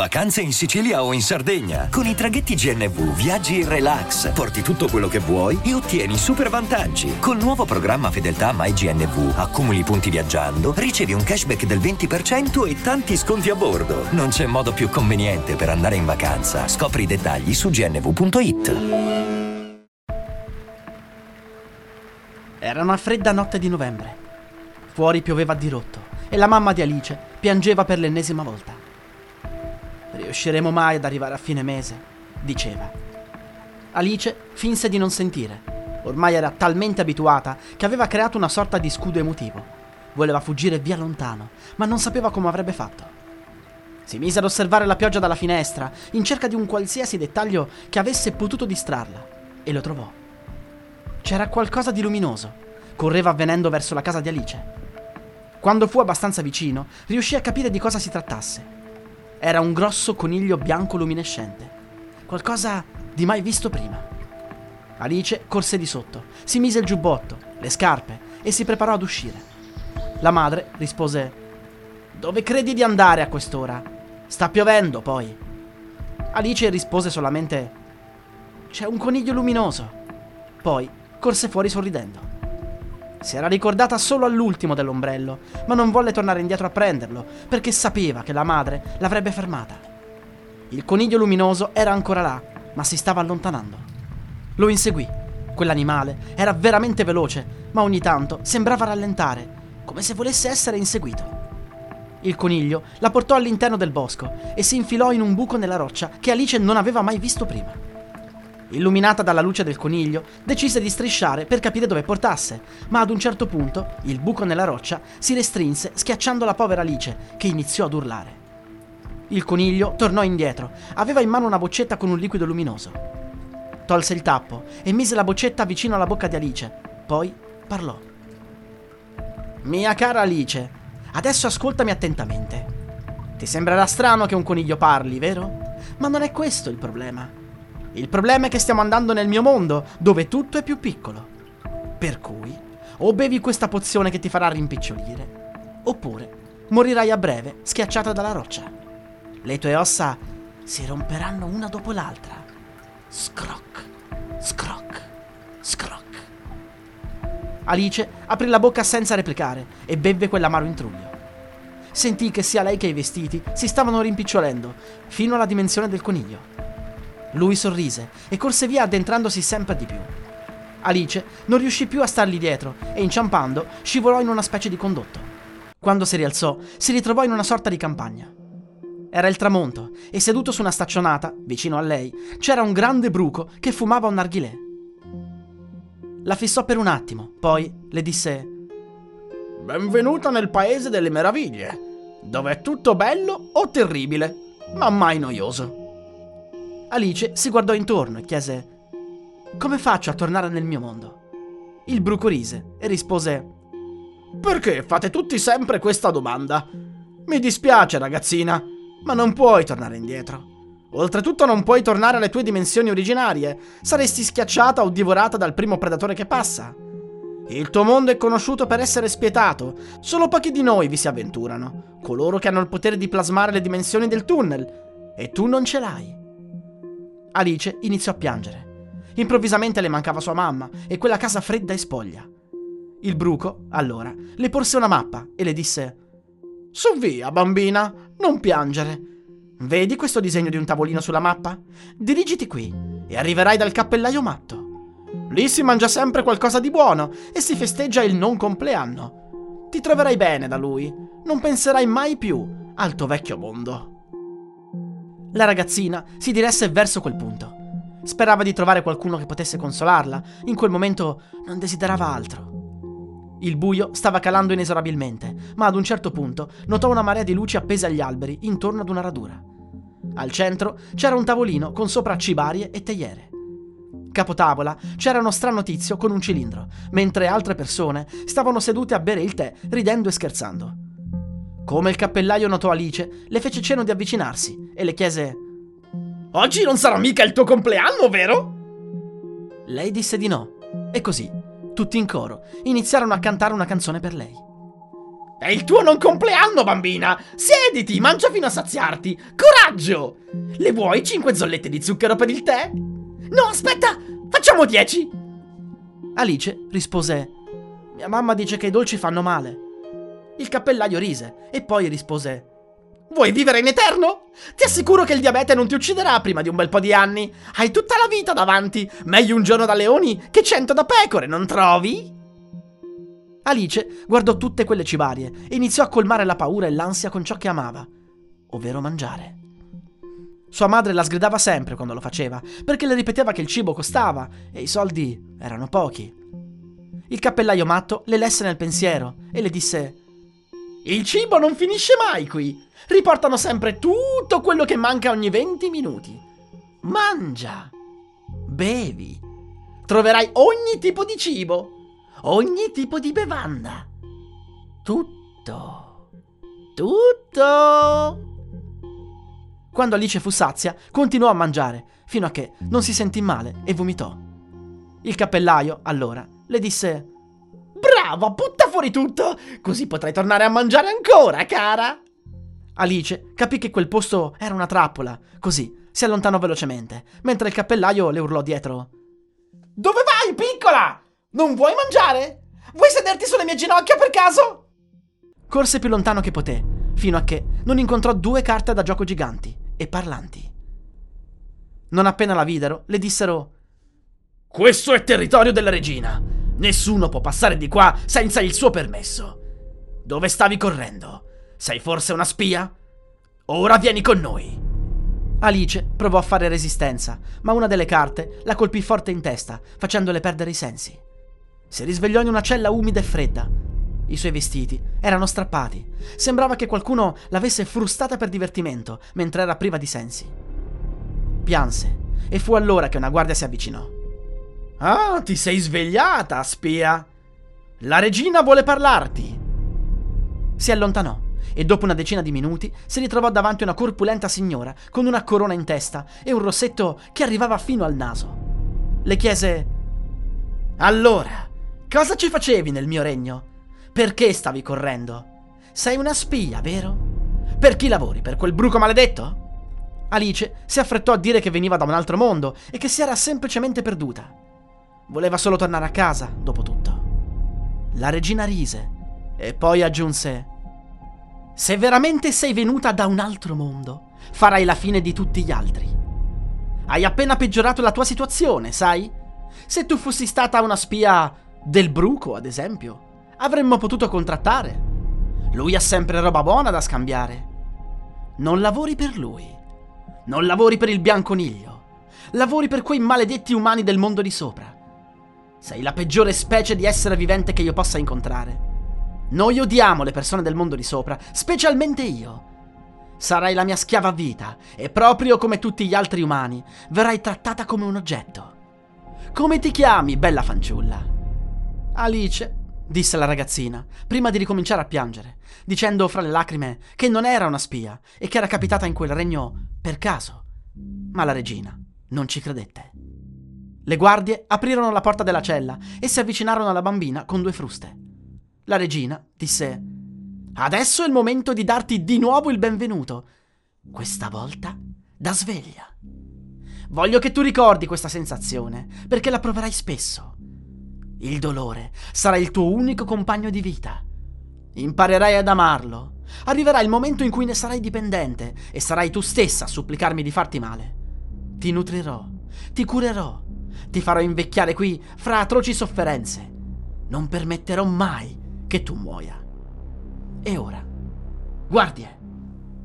Vacanze in Sicilia o in Sardegna. Con i traghetti GNV viaggi in relax, porti tutto quello che vuoi e ottieni super vantaggi. Col nuovo programma Fedeltà MyGNV accumuli punti viaggiando, ricevi un cashback del 20% e tanti sconti a bordo. Non c'è modo più conveniente per andare in vacanza. Scopri i dettagli su gnv.it. Era una fredda notte di novembre. Fuori pioveva a dirotto e la mamma di Alice piangeva per l'ennesima volta. Riusciremo mai ad arrivare a fine mese? diceva. Alice finse di non sentire. Ormai era talmente abituata che aveva creato una sorta di scudo emotivo. Voleva fuggire via lontano, ma non sapeva come avrebbe fatto. Si mise ad osservare la pioggia dalla finestra, in cerca di un qualsiasi dettaglio che avesse potuto distrarla, e lo trovò. C'era qualcosa di luminoso. Correva avvenendo verso la casa di Alice. Quando fu abbastanza vicino, riuscì a capire di cosa si trattasse. Era un grosso coniglio bianco luminescente. Qualcosa di mai visto prima. Alice corse di sotto, si mise il giubbotto, le scarpe e si preparò ad uscire. La madre rispose: Dove credi di andare a quest'ora? Sta piovendo poi. Alice rispose solamente: C'è un coniglio luminoso. Poi corse fuori sorridendo. Si era ricordata solo all'ultimo dell'ombrello, ma non volle tornare indietro a prenderlo, perché sapeva che la madre l'avrebbe fermata. Il coniglio luminoso era ancora là, ma si stava allontanando. Lo inseguì. Quell'animale era veramente veloce, ma ogni tanto sembrava rallentare, come se volesse essere inseguito. Il coniglio la portò all'interno del bosco e si infilò in un buco nella roccia che Alice non aveva mai visto prima. Illuminata dalla luce del coniglio, decise di strisciare per capire dove portasse, ma ad un certo punto il buco nella roccia si restrinse schiacciando la povera Alice, che iniziò ad urlare. Il coniglio tornò indietro, aveva in mano una boccetta con un liquido luminoso. Tolse il tappo e mise la boccetta vicino alla bocca di Alice, poi parlò. Mia cara Alice, adesso ascoltami attentamente. Ti sembrerà strano che un coniglio parli, vero? Ma non è questo il problema. Il problema è che stiamo andando nel mio mondo, dove tutto è più piccolo. Per cui, o bevi questa pozione che ti farà rimpicciolire, oppure morirai a breve schiacciata dalla roccia. Le tue ossa si romperanno una dopo l'altra. Scroc, scroc, scroc. Alice aprì la bocca senza replicare e bevve quell'amaro intruglio. Sentì che sia lei che i vestiti si stavano rimpicciolendo fino alla dimensione del coniglio. Lui sorrise e corse via addentrandosi sempre di più. Alice non riuscì più a stargli dietro e inciampando scivolò in una specie di condotto. Quando si rialzò, si ritrovò in una sorta di campagna. Era il tramonto e seduto su una staccionata, vicino a lei, c'era un grande bruco che fumava un narghilè. La fissò per un attimo, poi le disse: Benvenuta nel paese delle meraviglie, dove è tutto bello o terribile, ma mai noioso. Alice si guardò intorno e chiese: Come faccio a tornare nel mio mondo? Il bruco rise e rispose: Perché fate tutti sempre questa domanda? Mi dispiace, ragazzina, ma non puoi tornare indietro. Oltretutto non puoi tornare alle tue dimensioni originarie, saresti schiacciata o divorata dal primo predatore che passa. Il tuo mondo è conosciuto per essere spietato, solo pochi di noi vi si avventurano, coloro che hanno il potere di plasmare le dimensioni del tunnel, e tu non ce l'hai. Alice iniziò a piangere. Improvvisamente le mancava sua mamma e quella casa fredda e spoglia. Il bruco, allora, le porse una mappa e le disse: Su via, bambina, non piangere. Vedi questo disegno di un tavolino sulla mappa? Dirigiti qui e arriverai dal cappellaio matto. Lì si mangia sempre qualcosa di buono e si festeggia il non compleanno. Ti troverai bene da lui, non penserai mai più al tuo vecchio mondo. La ragazzina si diresse verso quel punto. Sperava di trovare qualcuno che potesse consolarla, in quel momento non desiderava altro. Il buio stava calando inesorabilmente, ma ad un certo punto notò una marea di luci appese agli alberi intorno ad una radura. Al centro c'era un tavolino con sopra cibarie e teiere. Capotavola c'era uno strano tizio con un cilindro, mentre altre persone stavano sedute a bere il tè, ridendo e scherzando. Come il cappellaio notò Alice, le fece cenno di avvicinarsi e le chiese: Oggi non sarà mica il tuo compleanno, vero? Lei disse di no, e così, tutti in coro, iniziarono a cantare una canzone per lei. È il tuo non compleanno, bambina! Siediti, mangia fino a saziarti! formaggio! Le vuoi 5 zollette di zucchero per il tè? No, aspetta! Facciamo 10! Alice rispose: Mia mamma dice che i dolci fanno male. Il cappellaio rise e poi rispose: Vuoi vivere in eterno? Ti assicuro che il diabete non ti ucciderà prima di un bel po' di anni. Hai tutta la vita davanti. Meglio un giorno da leoni che cento da pecore, non trovi? Alice guardò tutte quelle cibarie e iniziò a colmare la paura e l'ansia con ciò che amava, ovvero mangiare. Sua madre la sgridava sempre quando lo faceva, perché le ripeteva che il cibo costava e i soldi erano pochi. Il cappellaio matto le lesse nel pensiero e le disse: Il cibo non finisce mai qui. Riportano sempre tutto quello che manca ogni 20 minuti. Mangia, bevi, troverai ogni tipo di cibo ogni tipo di bevanda. Tutto. Tutto. Quando Alice fu sazia, continuò a mangiare, fino a che non si sentì male e vomitò. Il cappellaio, allora, le disse Brava, butta fuori tutto, così potrai tornare a mangiare ancora, cara. Alice capì che quel posto era una trappola, così si allontanò velocemente, mentre il cappellaio le urlò dietro Dove vai, piccola? Non vuoi mangiare? Vuoi sederti sulle mie ginocchia per caso? Corse più lontano che poté, fino a che non incontrò due carte da gioco giganti e parlanti. Non appena la videro, le dissero: Questo è territorio della regina. Nessuno può passare di qua senza il suo permesso. Dove stavi correndo? Sei forse una spia? Ora vieni con noi. Alice provò a fare resistenza, ma una delle carte la colpì forte in testa, facendole perdere i sensi. Si risvegliò in una cella umida e fredda. I suoi vestiti erano strappati. Sembrava che qualcuno l'avesse frustata per divertimento, mentre era priva di sensi. Pianse, e fu allora che una guardia si avvicinò. Ah, ti sei svegliata, spia! La regina vuole parlarti! Si allontanò e dopo una decina di minuti si ritrovò davanti a una corpulenta signora con una corona in testa e un rossetto che arrivava fino al naso. Le chiese: Allora, Cosa ci facevi nel mio regno? Perché stavi correndo? Sei una spia, vero? Per chi lavori? Per quel bruco maledetto? Alice si affrettò a dire che veniva da un altro mondo e che si era semplicemente perduta. Voleva solo tornare a casa, dopo tutto. La regina rise e poi aggiunse: Se veramente sei venuta da un altro mondo, farai la fine di tutti gli altri. Hai appena peggiorato la tua situazione, sai? Se tu fossi stata una spia del bruco, ad esempio. Avremmo potuto contrattare. Lui ha sempre roba buona da scambiare. Non lavori per lui. Non lavori per il bianconiglio. Lavori per quei maledetti umani del mondo di sopra. Sei la peggiore specie di essere vivente che io possa incontrare. Noi odiamo le persone del mondo di sopra, specialmente io. Sarai la mia schiava vita e proprio come tutti gli altri umani verrai trattata come un oggetto. Come ti chiami, bella fanciulla? Alice, disse la ragazzina, prima di ricominciare a piangere, dicendo fra le lacrime che non era una spia e che era capitata in quel regno per caso. Ma la regina non ci credette. Le guardie aprirono la porta della cella e si avvicinarono alla bambina con due fruste. La regina disse: Adesso è il momento di darti di nuovo il benvenuto. Questa volta da sveglia. Voglio che tu ricordi questa sensazione, perché la proverai spesso. Il dolore sarà il tuo unico compagno di vita. Imparerai ad amarlo. Arriverà il momento in cui ne sarai dipendente e sarai tu stessa a supplicarmi di farti male. Ti nutrirò, ti curerò, ti farò invecchiare qui fra atroci sofferenze. Non permetterò mai che tu muoia. E ora, guardie,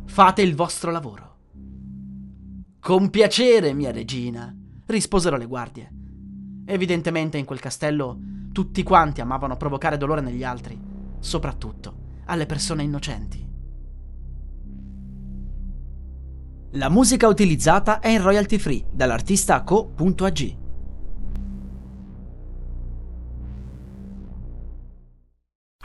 fate il vostro lavoro. Con piacere, mia regina, risposero le guardie. Evidentemente in quel castello tutti quanti amavano provocare dolore negli altri, soprattutto alle persone innocenti. La musica utilizzata è in royalty free dall'artista co.ag.